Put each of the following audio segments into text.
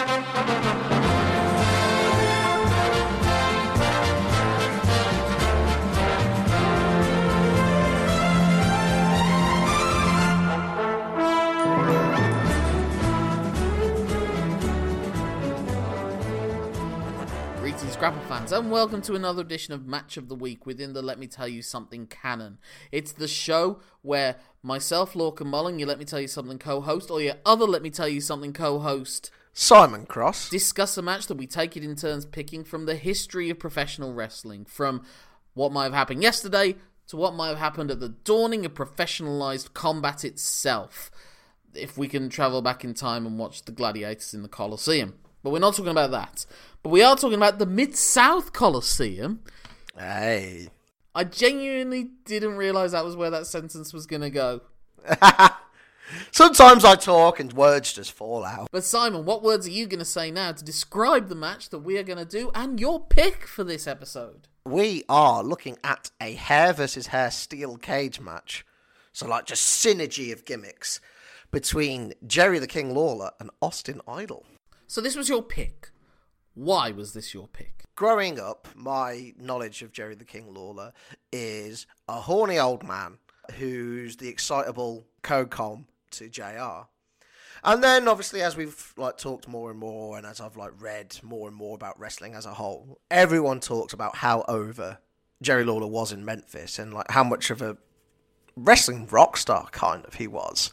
Greetings, Grapple fans, and welcome to another edition of Match of the Week within the Let Me Tell You Something canon. It's the show where myself, Lorcan Mullen, your Let Me Tell You Something co host, or your other Let Me Tell You Something co host, Simon Cross. discuss a match that we take it in turns picking from the history of professional wrestling, from what might have happened yesterday to what might have happened at the dawning of professionalized combat itself. If we can travel back in time and watch the gladiators in the Colosseum. But we're not talking about that. But we are talking about the Mid South Coliseum. Hey. I genuinely didn't realize that was where that sentence was going to go. Sometimes I talk and words just fall out. But Simon, what words are you going to say now to describe the match that we are going to do and your pick for this episode? We are looking at a hair versus hair steel cage match. So, like, just synergy of gimmicks between Jerry the King Lawler and Austin Idol. So this was your pick. Why was this your pick? Growing up, my knowledge of Jerry the King Lawler is a horny old man who's the excitable co-com to JR. And then obviously as we've like talked more and more and as I've like read more and more about wrestling as a whole, everyone talks about how over Jerry Lawler was in Memphis and like how much of a wrestling rock star kind of he was.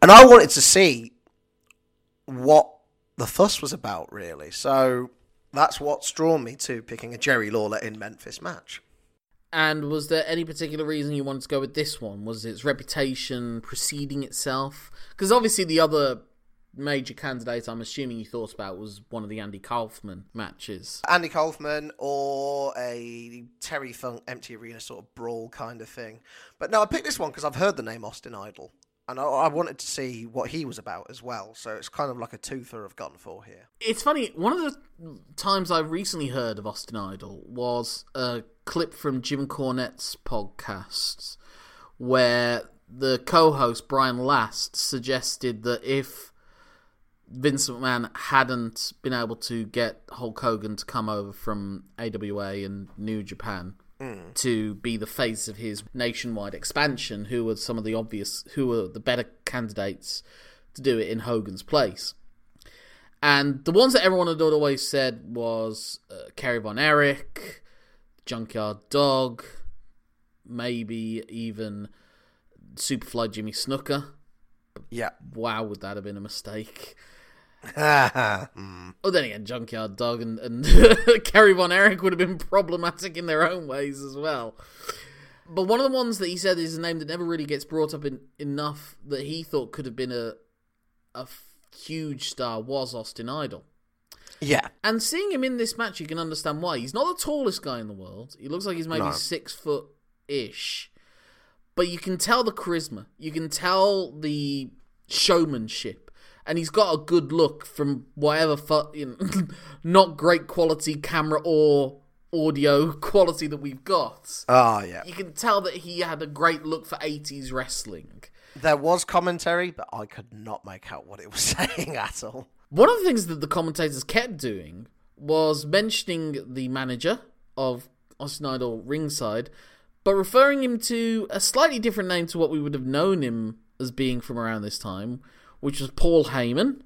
And I wanted to see what the fuss was about really. So that's what's drawn me to picking a Jerry Lawler in Memphis match. And was there any particular reason you wanted to go with this one? Was its reputation preceding itself? Because obviously the other major candidate I'm assuming you thought about was one of the Andy Kaufman matches. Andy Kaufman or a Terry Funk empty arena sort of brawl kind of thing. But no, I picked this one because I've heard the name Austin Idol. And I, I wanted to see what he was about as well. So it's kind of like a twofer I've gone for here. It's funny, one of the times I recently heard of Austin Idol was a clip from Jim Cornette's podcast where the co host, Brian Last, suggested that if Vince McMahon hadn't been able to get Hulk Hogan to come over from AWA and New Japan to be the face of his nationwide expansion, who were some of the obvious, who were the better candidates to do it in Hogan's place. And the ones that everyone had always said was uh, Kerry Von Erich, Junkyard Dog, maybe even Superfly Jimmy Snuka. Yeah. Wow, would that have been a mistake? Oh, then again, Junkyard Dog and, and Kerry Von Erich would have been problematic in their own ways as well. But one of the ones that he said is a name that never really gets brought up in, enough that he thought could have been a a huge star was Austin Idol. yeah. And seeing him in this match, you can understand why. He's not the tallest guy in the world. He looks like he's maybe No. six foot ish. But you can tell the charisma. You can tell the showmanship. And he's got a good look from whatever fu- you know, not great quality camera or audio quality that we've got. Oh, yeah. You can tell that he had a great look for 80s wrestling. There was commentary, but I could not make out what it was saying at all. One of the things that the commentators kept doing was mentioning the manager of Austin Idol ringside, but referring him to a slightly different name to what we would have known him as being from around this time, which was Paul Heyman.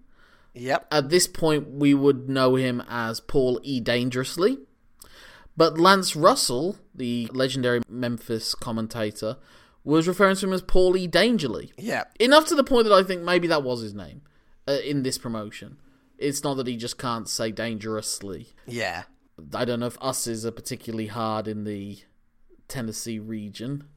Yep. At this point, we would know him as Paul E. Dangerously. But Lance Russell, the legendary Memphis commentator, was referring to him as Paul E. Dangerly. Yeah. Enough to the point that I think maybe that was his name uh, in this promotion. It's not that he just can't say dangerously. Yeah. I don't know if us's are particularly hard in the Tennessee region.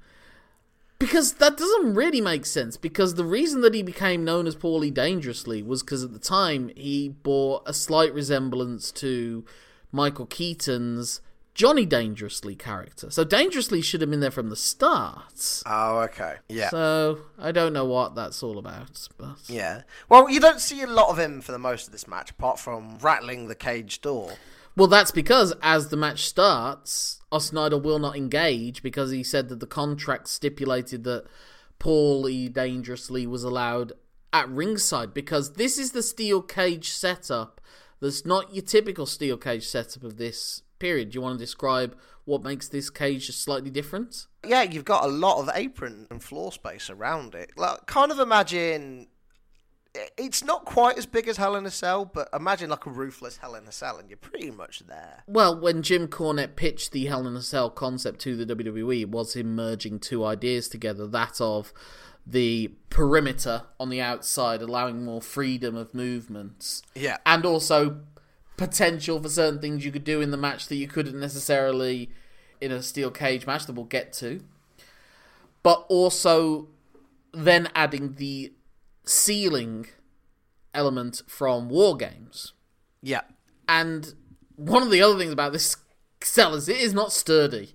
Because that doesn't really make sense. Because the reason that he became known as Paulie Dangerously was because at the time he bore a slight resemblance to Michael Keaton's Johnny Dangerously character. So Dangerously should have been there from the start. Oh, okay. Yeah. So I don't know what that's all about. But yeah. Well, you don't see a lot of him for the most of this match, apart from rattling the cage door. Well, that's because as the match starts, Idol will not engage because he said that the contract stipulated that Paul. Dangerously was allowed at ringside because this is the steel cage setup that's not your typical steel cage setup of this period. Do you want to describe what makes this cage just slightly different? Yeah, you've got a lot of apron and floor space around it. Like, kind of imagine. It's not quite as big as Hell in a Cell, but imagine like a ruthless Hell in a Cell, and you're pretty much there. Well, when Jim Cornette pitched the Hell in a Cell concept to the WWE, it was him merging two ideas together that of the perimeter on the outside, allowing more freedom of movements. Yeah. And also potential for certain things you could do in the match that you couldn't necessarily in a steel cage match that we'll get to. But also then adding the ceiling element from War Games. Yeah. And one of the other things about this cell is it is not sturdy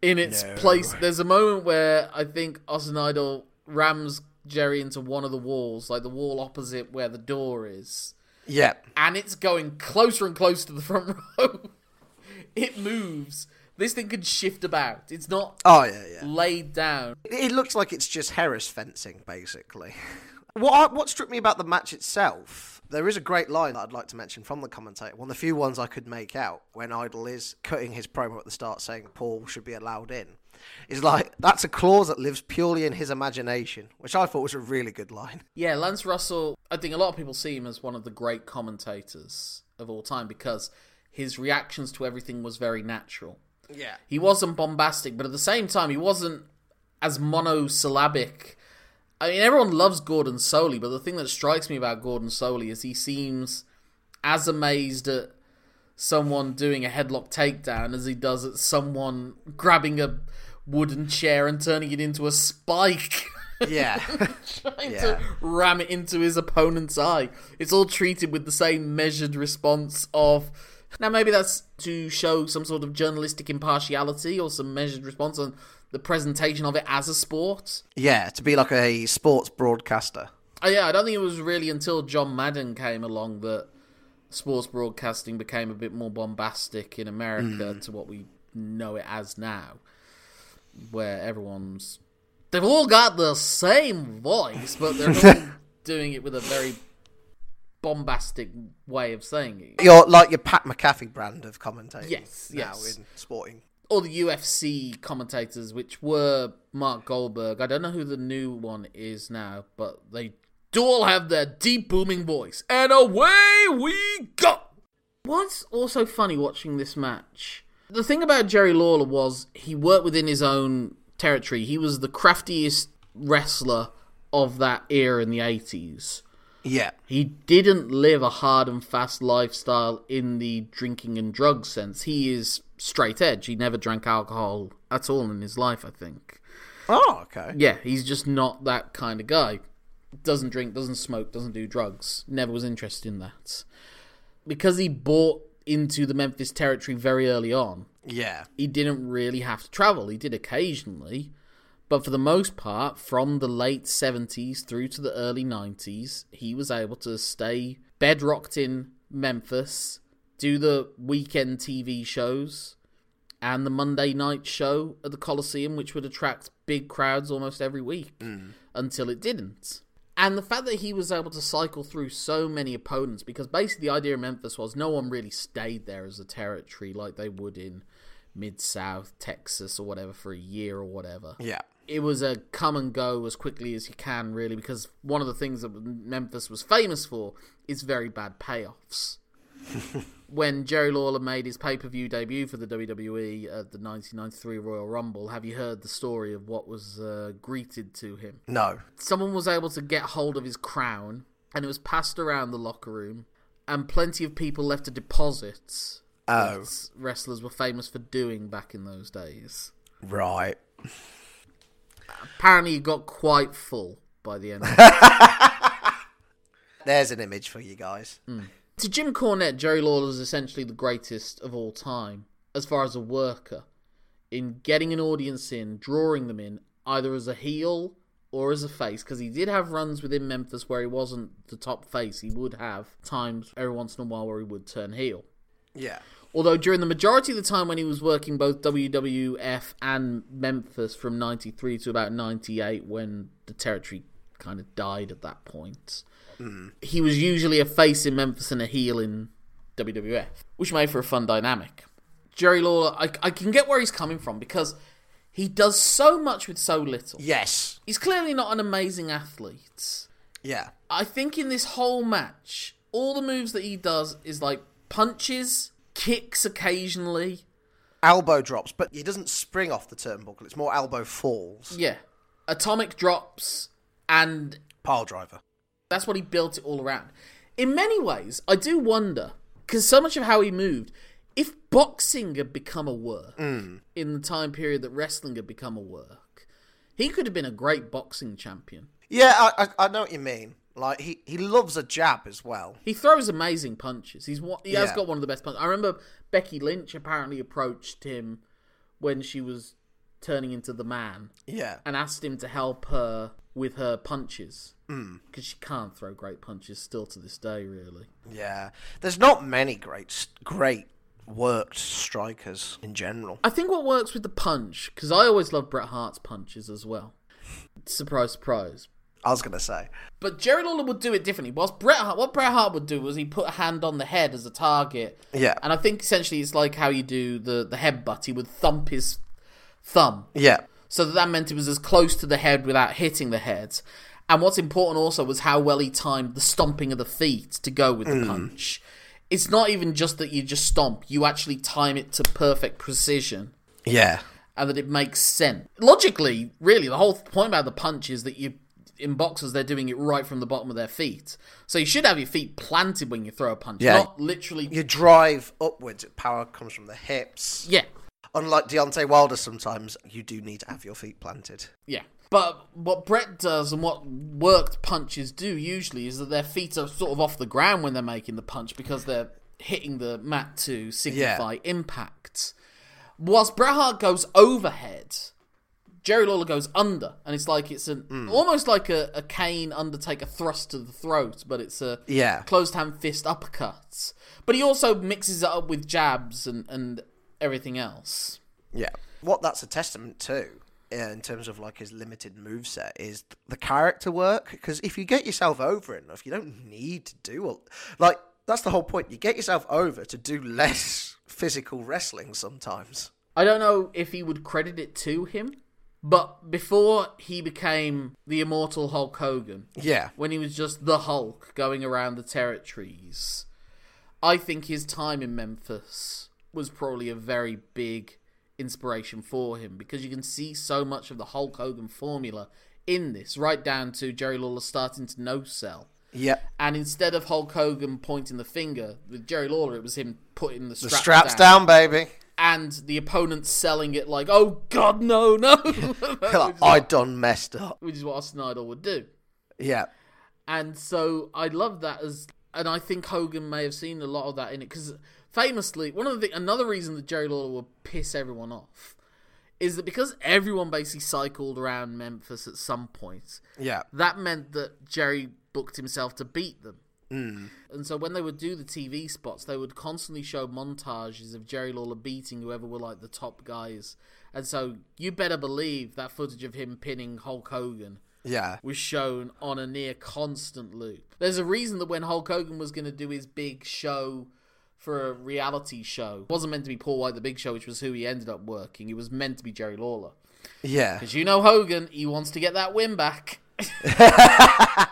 in its No. place. There's a moment where I think Austin Idol rams Jerry into one of the walls, like the wall opposite where the door is, Yeah. and it's going closer and closer to the front row. it moves. This thing can shift about. It's not Oh, yeah, yeah. laid down. It looks like it's just Heras fencing, basically. What what struck me about the match itself, there is a great line that I'd like to mention from the commentator. One of the few ones I could make out when Idol is cutting his promo at the start, saying Paul should be allowed in. Is like that's a clause that lives purely in his imagination, which I thought was a really good line. Yeah, Lance Russell, I think a lot of people see him as one of the great commentators of all time because his reactions to everything was very natural. Yeah. He wasn't bombastic, but at the same time, he wasn't as monosyllabic. I mean, everyone loves Gordon Solie, but the thing that strikes me about Gordon Solie is he seems as amazed at someone doing a headlock takedown as he does at someone grabbing a wooden chair and turning it into a spike. Yeah. trying Yeah. to ram it into his opponent's eye. It's all treated with the same measured response of. Now, maybe that's to show some sort of journalistic impartiality or some measured response on the presentation of it as a sport. yeah, to be like a sports broadcaster. Oh, yeah, I don't think it was really until John Madden came along that sports broadcasting became a bit more bombastic in America hmm. to what we know it as now, where everyone's. They've all got the same voice, but they're all doing it with a very bombastic way of saying it. You're like your Pat McAfee brand of commentating. Yes, now yes. in sporting. Or the UFC commentators, which were Mark Goldberg. I don't know who the new one is now, but they do all have their deep booming voice. And away we go! What's also funny watching this match? The thing about Jerry Lawler was he worked within his own territory. He was the craftiest wrestler of that era in the 80s. Yeah. He didn't live a hard and fast lifestyle in the drinking and drug sense. He is straight edge. He never drank alcohol at all in his life, I think. Oh, okay. Yeah, he's just not that kind of guy. Doesn't drink, doesn't smoke, doesn't do drugs. Never was interested in that. Because he bought into the Memphis territory very early on, Yeah. he didn't really have to travel. He did occasionally, but for the most part, from the late 70s through to the early 90s, he was able to stay bedrocked in Memphis, do the weekend TV shows, and the Monday night show at the Coliseum, which would attract big crowds almost every week mm. until it didn't. And the fact that he was able to cycle through so many opponents, because basically the idea of Memphis was no one really stayed there as a territory like they would in Mid South, Texas, or whatever for a year or whatever. Yeah. It was a come and go as quickly as you can, really, because one of the things that Memphis was famous for is very bad payoffs. when Jerry Lawler made his pay per view debut for the WWE at the 1993 Royal Rumble, have you heard the story of what was uh, greeted to him? No. someone was able to get hold of his crown and it was passed around the locker room and plenty of people left a deposit Oh. as wrestlers were famous for doing back in those days Right. apparently it got quite full by the end. There's an image for you guys. To jim cornette jerry lawler is essentially the greatest of all time as far as a worker in getting an audience in drawing them in either as a heel or as a face because he did have runs within memphis where he wasn't the top face he would have times every once in a while where he would turn heel Yeah. Although during the majority of the time when he was working both WWF and Memphis from 93 to about 98 when the territory kind of died at that point. Mm-hmm. He was usually a face in Memphis and a heel in WWF, which made for a fun dynamic. Jerry Lawler, I, I can get where he's coming from because he does so much with so little. Yes. He's clearly not an amazing athlete. Yeah. I think in this whole match, all the moves that he does is like punches, kicks occasionally. Elbow drops, but he doesn't spring off the turnbuckle. It's more elbow falls. Yeah. Atomic drops, and Pile driver. That's what he built it all around. In many ways, I do wonder, because so much of how he moved, if boxing had become a work mm. in the time period that wrestling had become a work, he could have been a great boxing champion. Yeah, I, I, I know what you mean. Like he, he loves a jab as well. He throws amazing punches. He's one, he has Yeah. got one of the best punches. I remember Becky Lynch apparently approached him when she was turning into the man Yeah. and asked him to help her with her punches Mm. because she can't throw great punches still to this day. Really, Yeah. There's not many great great worked strikers in general. I think what works with the punch because I always love Bret Hart's punches as well. Surprise, surprise. I was gonna say. But Jerry Lawler would do it differently. Whilst Bret Hart, what Bret Hart would do was he put a hand on the head as a target. Yeah. And I think essentially it's like how you do the, the headbutt. He would thump his thumb. Yeah. So that, that meant it was as close to the head without hitting the head. And what's important also was how well he timed the stomping of the feet to go with the mm. punch. It's not even just that you just stomp, you actually time it to perfect precision Yeah. and that it makes sense. Logically, really, the whole point about the punch is that you in boxers they're doing it right from the bottom of their feet. So you should have your feet planted when you throw a punch, Yeah. not literally You drive upwards, power comes from the hips. Yeah. Unlike Deontay Wilder sometimes, you do need to have your feet planted. Yeah. But what Bret does and what worked punches do usually is that their feet are sort of off the ground when they're making the punch because they're hitting the mat to signify impact. Whilst Bret Hart goes overhead, Jerry Lawler goes under, and it's like it's an hmm. almost like a, a Kane Undertaker thrust to the throat, but it's a Yeah. closed hand fist uppercuts. But he also mixes it up with jabs and, and everything else. Yeah. What that's a testament to, Uh, in terms of like his limited move set is the character work. Because if you get yourself over enough, you don't need to do all. Like, that's the whole point. You get yourself over to do less physical wrestling sometimes. I don't know if he would credit it to him, but before he became the immortal Hulk Hogan, Yeah. when he was just the Hulk going around the territories, I think his time in Memphis was probably a very big inspiration for him because you can see so much of the Hulk Hogan formula in this, right down to Jerry Lawler starting to no sell. Yep. And instead of Hulk Hogan pointing the finger with Jerry Lawler, it was him putting the The straps, straps down, baby. and the opponent selling it like, "Oh God, no, no," Like, I done messed up. which is what Idol would do. Yeah. And so I love that as, and I think Hogan may have seen a lot of that in it because famously, one of the another reason that Jerry Lawler would piss everyone off is that because everyone basically cycled around Memphis at some point, Yeah. that meant that Jerry booked himself to beat them. Mm. And so when they would do the TV spots, they would constantly show montages of Jerry Lawler beating whoever were like the top guys. And so you better believe that footage of him pinning Hulk Hogan Yeah. was shown on a near constant loop. There's a reason that when Hulk Hogan was going to do his big show for a reality show, it wasn't meant to be Paul White the Big Show, which was who he ended up working. It was meant to be Jerry Lawler. Yeah. Because you know Hogan, he wants to get that win back.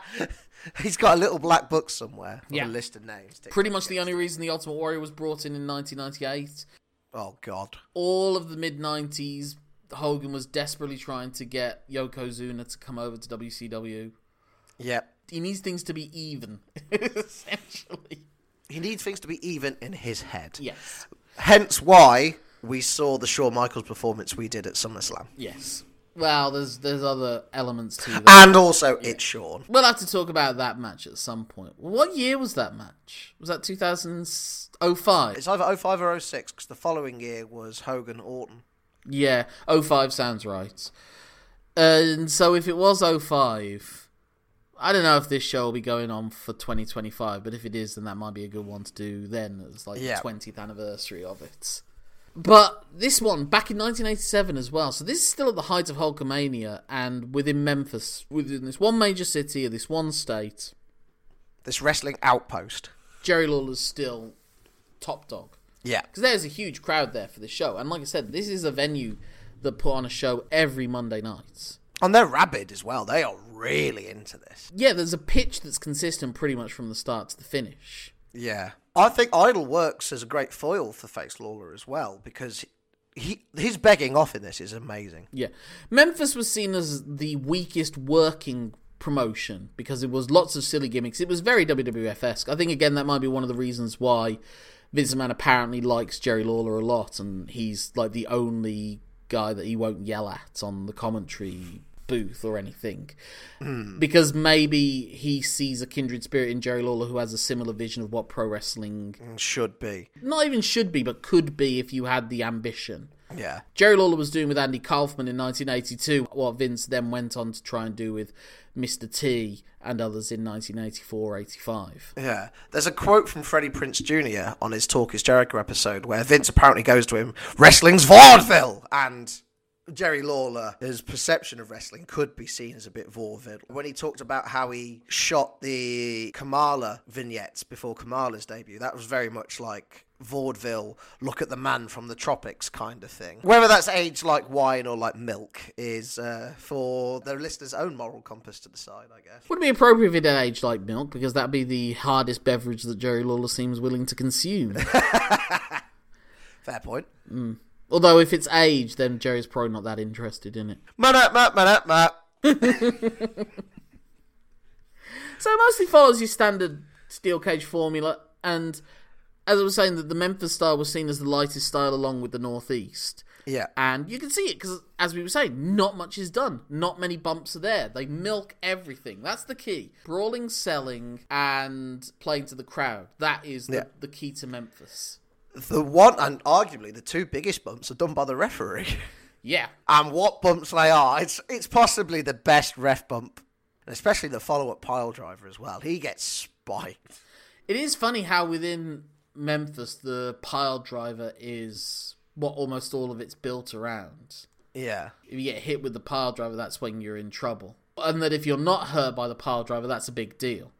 He's got a little black book somewhere with Yeah. a list of names. Pretty much the only reason the Ultimate Warrior was brought in in 1998. Oh God. All of the mid 90s, Hogan was desperately trying to get Yokozuna to come over to WCW. Yep. He needs things to be even, essentially. He needs things to be even in his head. Yes. Hence why we saw the Shawn Michaels performance we did at SummerSlam. Yes. Well, there's there's other elements to that. And also, it's Shawn. We'll have to talk about that match at some point. What year was that match? Was that 2005? It's either 05 or 06, because the following year was Hogan Orton. Yeah, 05 sounds right. And so if it was 05, I don't know if this show will be going on for 2025, but if it is, then that might be a good one to do then. It's like Yeah. the 20th anniversary of it. But this one back in 1987 as well. So this is still at the height of Hulkamania and within Memphis, within this one major city of this one state, This wrestling outpost. Jerry Lawler's still top dog. Yeah. Because there's a huge crowd there for the show. And like I said, this is a venue that put on a show every Monday night. And they're rabid as well. They are really into this. Yeah, there's a pitch that's consistent pretty much from the start to the finish. Yeah. I think Idol works as a great foil for Face Lawler as well because he his begging off in this is amazing. Yeah. Memphis was seen as the weakest working promotion because it was lots of silly gimmicks. It was very WWF esque. I think, again, that might be one of the reasons why Vince McMahon apparently likes Jerry Lawler a lot and he's like the only guy that he won't yell at on the commentary booth or anything. Hmm. Because maybe he sees a kindred spirit in Jerry Lawler who has a similar vision of what pro wrestling mm, Should be. not even should be, but could be if you had the ambition. Yeah. Jerry Lawler was doing with Andy Kaufman in 1982 what Vince then went on to try and do with Mr. T and others in 1984 85. Yeah. There's a quote from Freddie Prinze Jr. on his Talk is Jericho episode where Vince apparently goes to him, Wrestling's vaudeville! And Jerry Lawler, his perception of wrestling could be seen as a bit vaudeville. When he talked about how he shot the Kamala vignettes before Kamala's debut, that was very much like vaudeville, look at the man from the tropics kind of thing. Whether that's aged like wine or like milk is uh, for the listener's own moral compass to decide, I guess. Would it be appropriate if it had aged like milk, because that'd be the hardest beverage that Jerry Lawler seems willing to consume. Fair point. Although if it's age, then Jerry's probably not that interested in it. Man up, man, man up, man. So it mostly follows your standard steel cage formula, and as I was saying, that the Memphis style was seen as the lightest style along with the Northeast. Yeah. And you can see it because, as we were saying, not much is done. Not many bumps are there. They milk everything. That's the key. Brawling, selling, and playing to the crowd. That is the, Yeah. the key to Memphis. The one and arguably the two biggest bumps are done by the referee. Yeah. and what bumps they are. It's it's possibly the best ref bump. And especially the follow up pile driver as well. He gets spiked. It is funny how within Memphis the pile driver is what almost all of it's built around. Yeah. If you get hit with the pile driver, that's when you're in trouble. And that if you're not hurt by the pile driver, that's a big deal.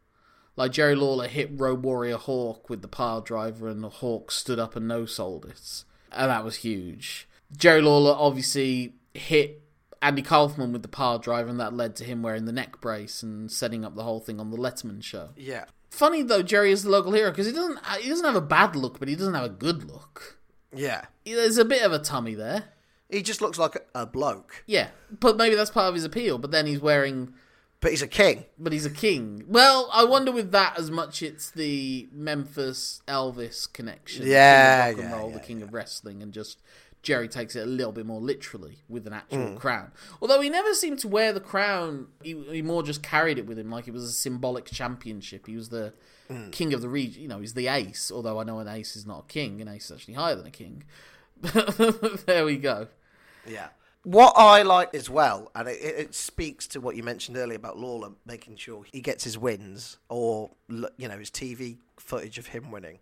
Like Jerry Lawler hit Road Warrior Hawk with the pile driver, and the Hawk stood up and no sold it. And that was huge. Jerry Lawler obviously hit Andy Kaufman with the pile driver, and that led to him wearing the neck brace and setting up the whole thing on the Letterman show. Yeah. Funny though, Jerry is the local hero because he doesn't uh, he doesn't have a bad look, but he doesn't have a good look. Yeah. There's a bit of a tummy there. He just looks like a, a bloke. Yeah, but maybe that's part of his appeal. But then he's wearing But he's a king. but he's a king. Well, I wonder with that as much it's the Memphis Elvis connection. Yeah, rock and roll, yeah, the king of wrestling, and just Jerry takes it a little bit more literally with an actual hmm. crown. Although he never seemed to wear the crown, he, he more just carried it with him like it was a symbolic championship. He was the hmm. king of the region. You know, he's the ace. Although I know an ace is not a king, an ace is actually higher than a king. there we go. Yeah. What I like as well, and it, it speaks to what you mentioned earlier about Lawler making sure he gets his wins, or you know his TV footage of him winning,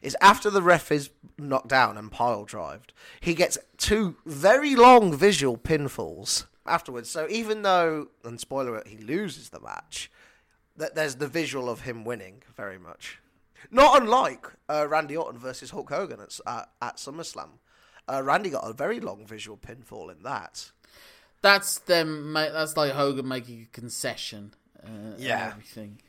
is after the ref is knocked down and pile drived, he gets two very long visual pinfalls afterwards. So even though, and spoiler alert, he loses the match, that there's the visual of him winning very much. Not unlike uh, Randy Orton versus Hulk Hogan at, at, at SummerSlam. Uh, Randy got a very long visual pinfall in that. That's them. That's like Hogan making a concession. Uh, Yeah. everything.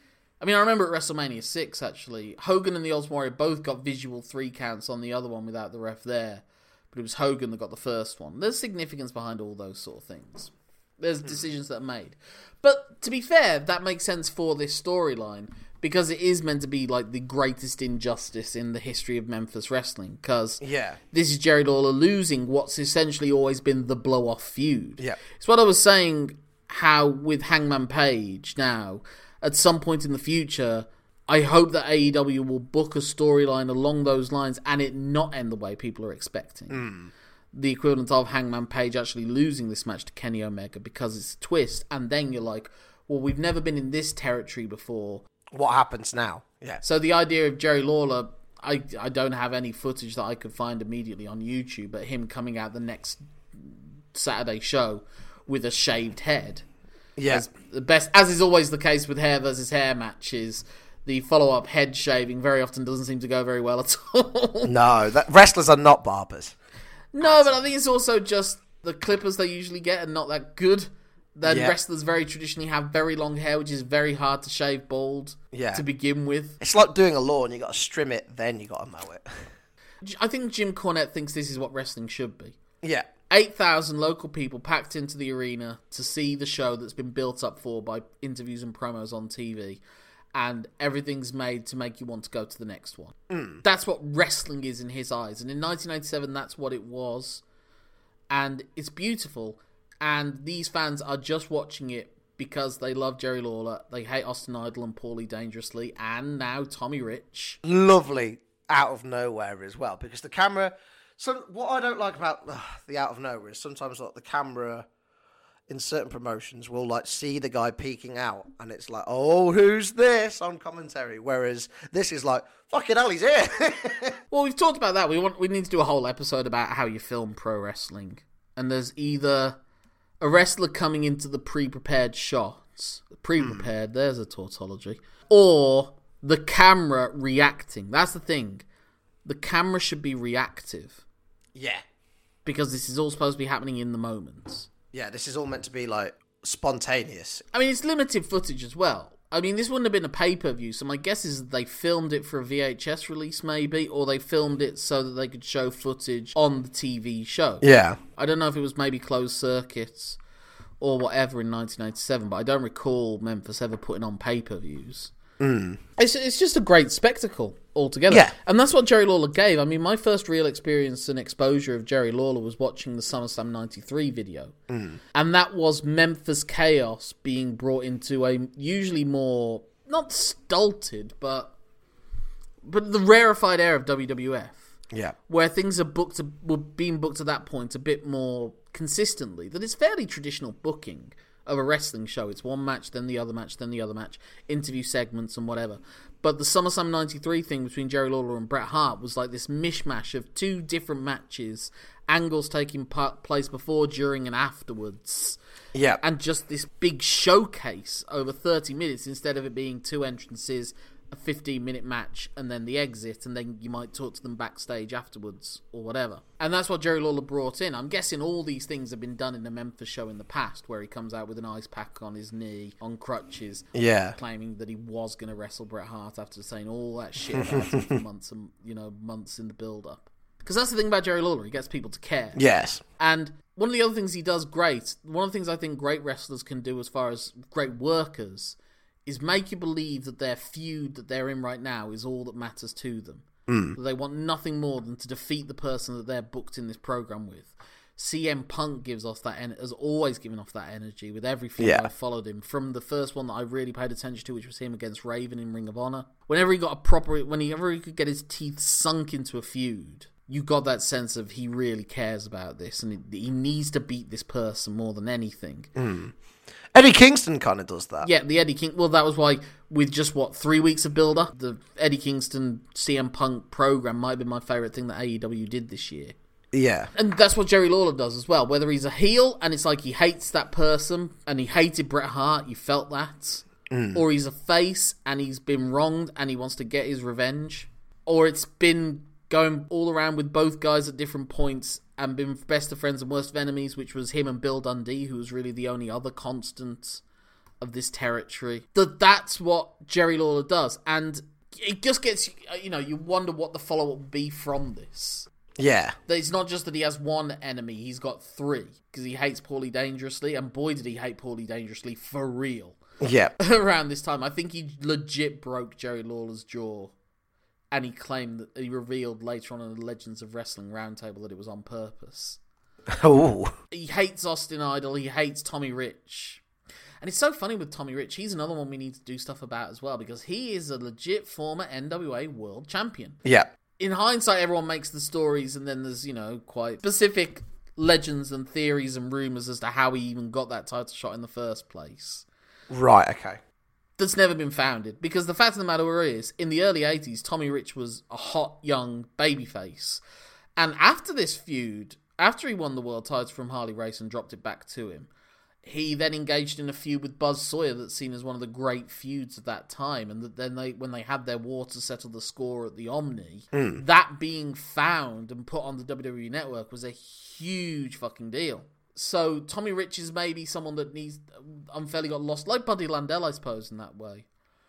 I mean, I remember at WrestleMania six actually, Hogan and the Ultimate Warrior both got visual three counts on the other one without the ref there, but it was Hogan that got the first one. There's significance behind all those sort of things. There's decisions that are made, but to be fair, that makes sense for this storyline because it is meant to be like the greatest injustice in the history of Memphis wrestling. Because Yeah. this is Jerry Lawler losing what's essentially always been the blow off feud. Yeah. It's what I was saying how with Hangman Page now, at some point in the future, I hope that AEW will book a storyline along those lines and it not end the way people are expecting. Hmm. The equivalent of Hangman Page actually losing this match to Kenny Omega because it's a twist, and then you're like, well, we've never been in this territory before. What happens now? Yeah. So the idea of Jerry Lawler I I don't have any footage that I could find immediately on YouTube, but him coming out the next Saturday show with a shaved head. Yeah. As the best, as is always the case with hair versus hair matches, the follow up head shaving very often doesn't seem to go very well at all. No, that, wrestlers are not barbers. no, but I think it's also just the clippers they usually get are not that good. Then Yeah. wrestlers very traditionally have very long hair, which is very hard to shave bald Yeah. to begin with. It's like doing a lawn. You got to trim it, then you got to mow it. I think Jim Cornette thinks this is what wrestling should be. Yeah. 8,000 local people packed into the arena to see the show that's been built up for by interviews and promos on TV. And everything's made to make you want to go to the next one. Hmm. That's what wrestling is in his eyes. And in 1997, that's what it was. And it's beautiful. And these fans are just watching it because they love Jerry Lawler, they hate Austin Idol and Paulie Dangerously, and now Tommy Rich. Lovely out of nowhere as well because the camera. So what I don't like about ugh, the out of nowhere is sometimes like the camera in certain promotions will like see the guy peeking out and it's like, oh, who's this on commentary? Whereas this is like, fucking hell, he's here. Well, we've talked about that. We want we need to do a whole episode about how you film pro wrestling. And there's either a wrestler coming into the pre-prepared shots, pre-prepared. There's a tautology, or the camera reacting. That's the thing. The camera should be reactive yeah. because this is all supposed to be happening in the moment. Yeah, this is all meant to be like spontaneous. I mean, it's limited footage as well. I mean, this wouldn't have been a pay per view, so my guess is they filmed it for a VHS release, maybe, or they filmed it so that they could show footage on the TV show. Yeah. I don't know if it was maybe closed circuits or whatever in 1997, but I don't recall Memphis ever putting on pay per views. Hmm. It's, it's just a great spectacle altogether. Yeah. And that's what Jerry Lawler gave. I mean, my first real experience and exposure of Jerry Lawler was watching the SummerSlam 93 video. Mm. And that was Memphis Chaos being brought into a usually more, not stulted, but but the rarefied air of WWF Yeah. where things are booked were being booked at that point a bit more consistently. That it's fairly traditional booking of a wrestling show. It's one match, then the other match, then the other match, interview segments and whatever. But the SummerSlam '93 thing between Jerry Lawler and Bret Hart was like this mishmash of two different matches, angles taking part, place before, during, and afterwards Yeah. and just this big showcase over 30 minutes instead of it being two entrances, a 15 minute match, and then the exit, and then you might talk to them backstage afterwards or whatever. And that's what Jerry Lawler brought in. I'm guessing all these things have been done in the Memphis show in the past, where he comes out with an ice pack on his knee, on crutches, yeah. claiming that he was going to wrestle Bret Hart after saying all that shit about him for months and you know months in the build up. Because that's the thing about Jerry Lawler, he gets people to care. Yes. And one of the other things he does great, one of the things I think great wrestlers can do as far as great workers, is make you believe that their feud that they're in right now is all that matters to them. Hmm. That they want nothing more than to defeat the person that they're booked in this program with. CM Punk gives off that en- has always given off that energy with every feud Yeah. I followed him from the first one that I really paid attention to, which was him against Raven in Ring of Honor. Whenever he got a proper, whenever he could get his teeth sunk into a feud, you got that sense of he really cares about this and he, he needs to beat this person more than anything. Hmm. Eddie Kingston kind of does that. Yeah, the Eddie King. Well, that was why with just what three weeks of build up, the Eddie Kingston CM Punk program might be my favorite thing that AEW did this year. Yeah. And that's what Jerry Lawler does as well. Whether he's a heel and it's like he hates that person and he hated Bret Hart, you felt that. Mm. Or he's a face and he's been wronged and he wants to get his revenge. Or it's been going all around with both guys at different points and been best of friends and worst of enemies, which was him and Bill Dundee, who was really the only other constant of this territory. That that's what Jerry Lawler does. And it just gets, uh, you know, you wonder what the follow up will be from this Yeah. that it's not just that he has one enemy, he's got three. Because he hates Paulie dangerously, and boy, did he hate Paulie dangerously for real. Yeah. Around this time, I think he legit broke Jerry Lawler's jaw. And he claimed that he revealed later on in the Legends of Wrestling Roundtable that it was on purpose. Oh. He hates Austin Idol, he hates Tommy Rich. And it's so funny with Tommy Rich, he's another one we need to do stuff about as well, because he is a legit former NWA World Champion Yeah. in hindsight, everyone makes the stories, and then there's you know quite specific legends and theories and rumors as to how he even got that title shot in the first place. Right. Okay. That's never been founded. Because the fact of the matter is, in the early 80s, Tommy Rich was a hot young babyface. And after this feud, after he won the world title from Harley Race and dropped it back to him, he then engaged in a feud with Buzz Sawyer that's seen as one of the great feuds of that time. And that then they, when they had their war to settle the score at the Omni, hmm. that being found and put on the WWE network was a huge fucking deal. So Tommy Rich is maybe someone that needs unfairly got lost, like Buddy Landel, I suppose, in that way.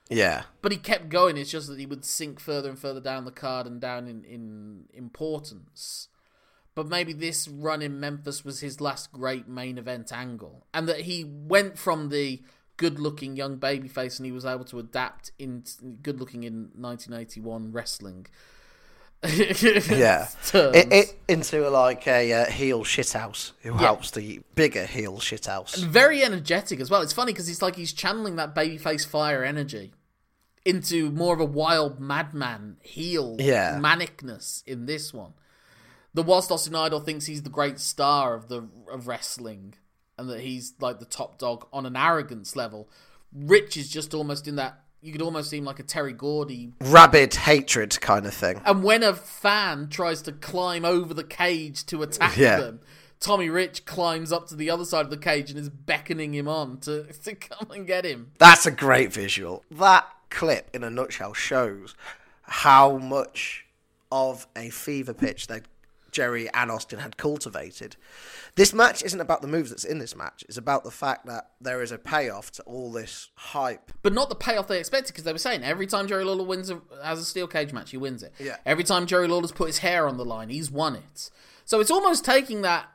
Yeah. But he kept going. It's just that he would sink further and further down the card and down in, in importance. But maybe this run in Memphis was his last great main event angle, and that he went from the good-looking young babyface and he was able to adapt in good-looking in 1981 wrestling. Yeah. It, it into like a uh, heel shithouse who helps the bigger heel shithouse. very energetic as well. It's funny because it's like he's channeling that babyface fire energy into more of a wild madman heel Yeah. manicness in this one. The whilst Austin Idol thinks he's the great star of the of wrestling and that he's like the top dog on an arrogance level, Rich is just almost in that. You could almost seem like a Terry Gordy. Rabid hatred kind of thing. And when a fan tries to climb over the cage to attack Yeah. them, Tommy Rich climbs up to the other side of the cage and is beckoning him on to, to come and get him. That's a great visual. That clip, in a nutshell, shows how much of a fever pitch that Jerry and Austin had cultivated. This match isn't about the moves that's in this match. It's about the fact that there is a payoff to all this hype. But not the payoff they expected because they were saying every time Jerry Lawler wins a, has a steel cage match, he wins it. Yeah. Every time Jerry Lawler's put his hair on the line, he's won it. So it's almost taking that,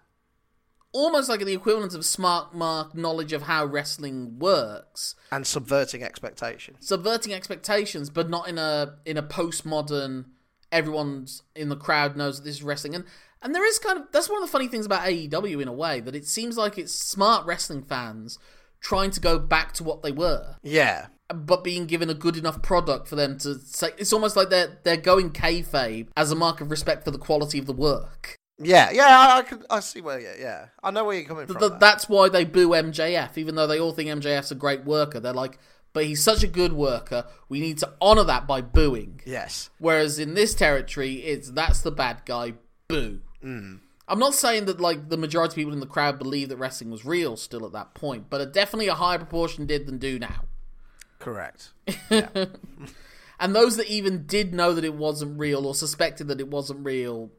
almost like the equivalent of smart mark knowledge of how wrestling works, And subverting expectations. subverting expectations, but not in a in a postmodern. Everyone's in the crowd knows that this is wrestling, and and there is kind of that's one of the funny things about AEW in a way that it seems like it's smart wrestling fans trying to go back to what they were Yeah. but being given a good enough product for them to say it's almost like they're they're going kayfabe as a mark of respect for the quality of the work. Yeah, yeah, I, I, can, I see where, yeah, yeah. I know where you're coming from. Th- there. that's why they boo MJF, even though they all think MJF's a great worker. They're like, but he's such a good worker. We need to honor that by booing. yes. Whereas in this territory, it's that's the bad guy. Boo. Mm. I'm not saying that like the majority of people in the crowd believe that wrestling was real still at that point, but definitely a higher proportion did than do now. Correct. And those that even did know that it wasn't real or suspected that it wasn't real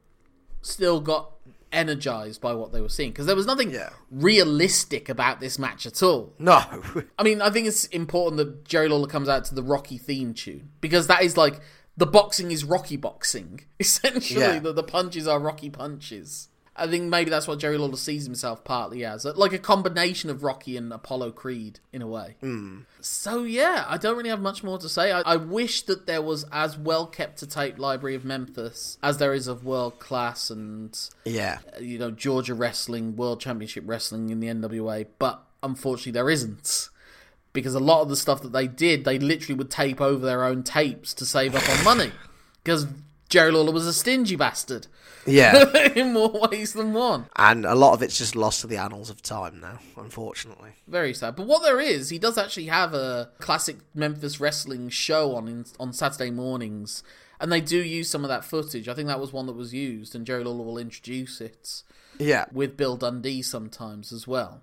still got energized by what they were seeing because there was nothing Yeah. realistic about this match at all. No. I mean, I think it's important that Jerry Lawler comes out to the Rocky theme tune because that is like the boxing is Rocky boxing. Essentially, Yeah. the, the punches are Rocky punches. I think maybe that's what Jerry Lawler sees himself partly as, like a combination of Rocky and Apollo Creed in a way. Hmm. So yeah, I don't really have much more to say. I, I wish that there was as well kept a tape library of Memphis as there is of world class and yeah. Uh, you know Georgia wrestling, World Championship wrestling in the NWA, but unfortunately there isn't. Because a lot of the stuff that they did, they literally would tape over their own tapes to save up on money. Because Jerry Lawler was a stingy bastard Yeah. in more ways than one. and a lot of it's just lost to the annals of time now, unfortunately. Very sad. But what there is, he does actually have a classic Memphis wrestling show on in, on Saturday mornings, and they do use some of that footage. I think that was one that was used, and Jerry Lawler will introduce it Yeah. with Bill Dundee sometimes as well.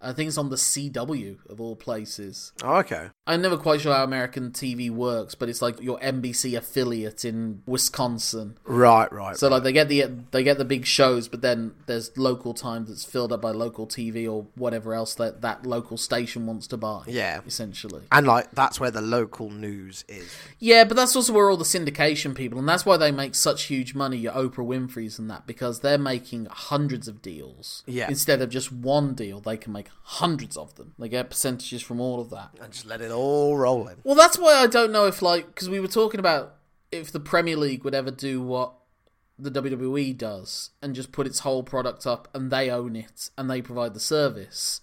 I think it's on the CW of all places. Oh, okay. I'm never quite sure how American TV works, but it's like your NBC affiliate in Wisconsin. Right, right. So like they get the they get the big shows, but then there's local time that's filled up by local TV or whatever else that that local station wants to buy. Yeah. essentially. and like that's where the local news is. Yeah, but that's also where all the syndication people, and that's why they make such huge money. Your Oprah Winfrey's and that because they're making hundreds of deals. Yeah. Instead of just one deal, they can make hundreds of them. They get percentages from all of that. And just let it all roll in. Well, that's why I don't know if like because we were talking about if the Premier League would ever do what the WWE does and just put its whole product up and they own it and they provide the service.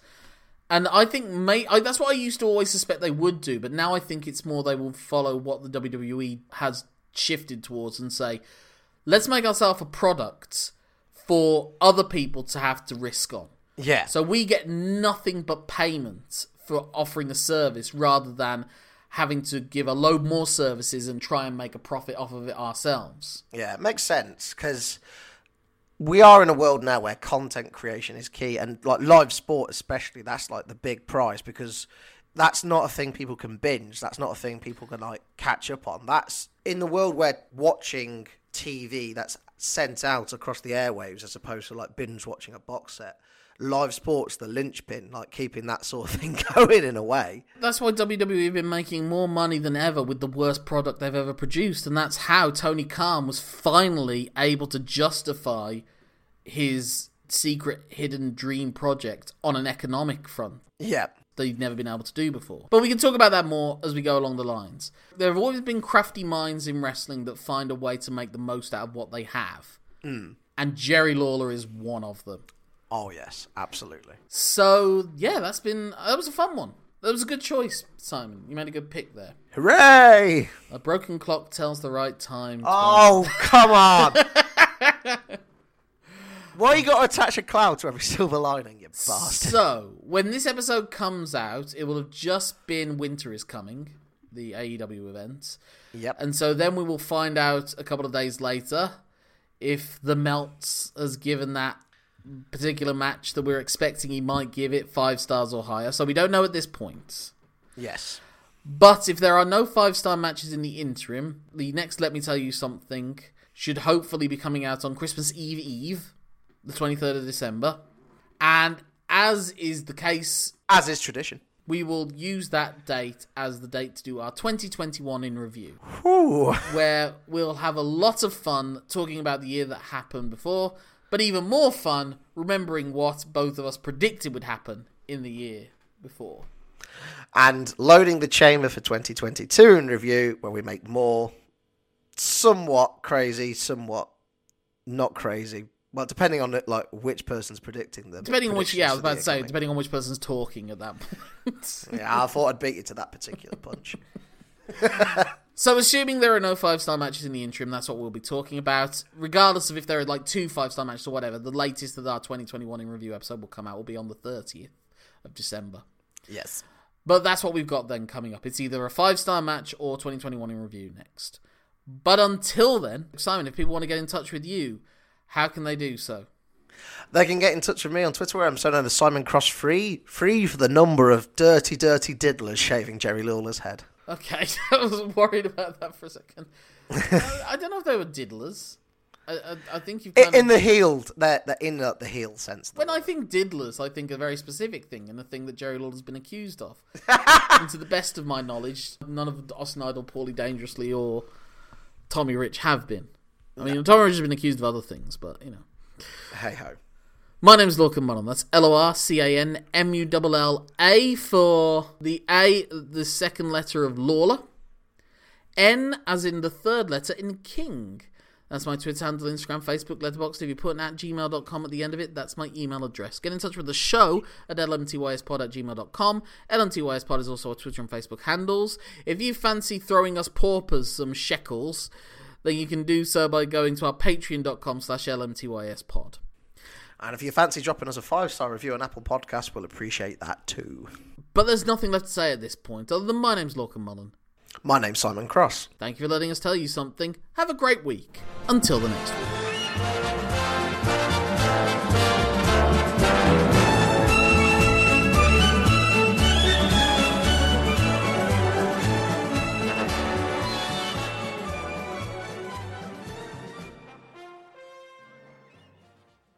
And I think may I, that's what I used to always suspect they would do, but now I think it's more they will follow what the WWE has shifted towards and say, let's make ourselves a product for other people to have to risk on. Yeah. So we get nothing but payment for offering the service rather than having to give a load more services and try and make a profit off of it ourselves. Yeah, it makes sense because we are in a world now where content creation is key, and like live sport especially, that's like the big prize because that's not a thing people can binge. That's not a thing people can like catch up on. That's in the world where watching TV that's sent out across the airwaves as opposed to like binge watching a box set. Live sports, the linchpin, like keeping that sort of thing going in a way. That's why WWE have been making more money than ever with the worst product they've ever produced, and that's how Tony Khan was finally able to justify his secret hidden dream project on an economic front Yeah, that he'd never been able to do before. But we can talk about that more as we go along the lines. There have always been crafty minds in wrestling that find a way to make the most out of what they have. Mm. And Jerry Lawler is one of them. Oh yes, absolutely. So, yeah, that's been that was a fun one. That was a good choice, Simon. You made a good pick there. Hooray! A broken clock tells the right time. Oh come on! Why you got to attach a cloud to every silver lining, you bastard? So, when this episode comes out, it will have just been Winter is Coming, the AEW event. Yep. And so then we will find out a couple of days later if the Meltz has given that particular match that we're expecting he might give it five stars or higher. So we don't know at this point. yes. But if there are no five star matches in the interim, the next Let Me Tell You Something should hopefully be coming out on Christmas Eve Eve, the 23rd of December. And as is the case, As is tradition. we will use that date as the date to do our 2021 in review, Ooh. where we'll have a lot of fun talking about the year that happened before, but even more fun remembering what both of us predicted would happen in the year before. And loading the chamber for 2022 in review, where we make more somewhat crazy, somewhat not crazy. Well, depending on it, like which person's predicting them. Depending on which, yeah, I was about to say, incoming. depending on which person's talking at that point. Yeah, I thought I'd beat you to that particular punch. So, assuming there are no five star matches in the interim, that's what we'll be talking about. Regardless of if there are like two five star matches or whatever, the latest of our 2021 in review episode will come out will be on the 30th of December. Yes. But that's what we've got then coming up. It's either a five star match or 2021 in review next. But until then, Simon, if people want to get in touch with you, how can they do so? They can get in touch with me on Twitter where I'm so known as Simon Cross Free. Free for the number of dirty, dirty diddlers shaving Jerry Lawler's head. Okay, I was worried about that for a second. I, I don't know if they were diddlers. I, I, I think you've kind In of, the healed, they're, they're in the, the heel sense. when I think diddlers, I think a very specific thing and a thing that Jerry Lawler's been accused of. and to the best of my knowledge, none of Austin Idol, Paulie Dangerously, or Tommy Rich have been. I mean, Tommy Rich has been accused of other things, but you know. Hey ho. My name's Lorcan Mullan. That's L O R C A N M U L L A for the A, the second letter of Lawler. N as in the third letter in King. That's my Twitter handle, Instagram, Facebook, Letterboxd. If you put an at gmail.com at the end of it, that's my email address. Get in touch with the show at lmtyspod at gmail.com. LMTYSpod is also our Twitter and Facebook handles. If you fancy throwing us paupers some shekels, then you can do so by going to our patreon.com slash lmtyspod. And if you fancy dropping us a five star review on Apple Podcasts, we'll appreciate that too. But there's nothing left to say at this point, other than my name's Lorcan Mullan. My name's Simon Cross. Thank you for letting us tell you something. Have a great week. Until the next week.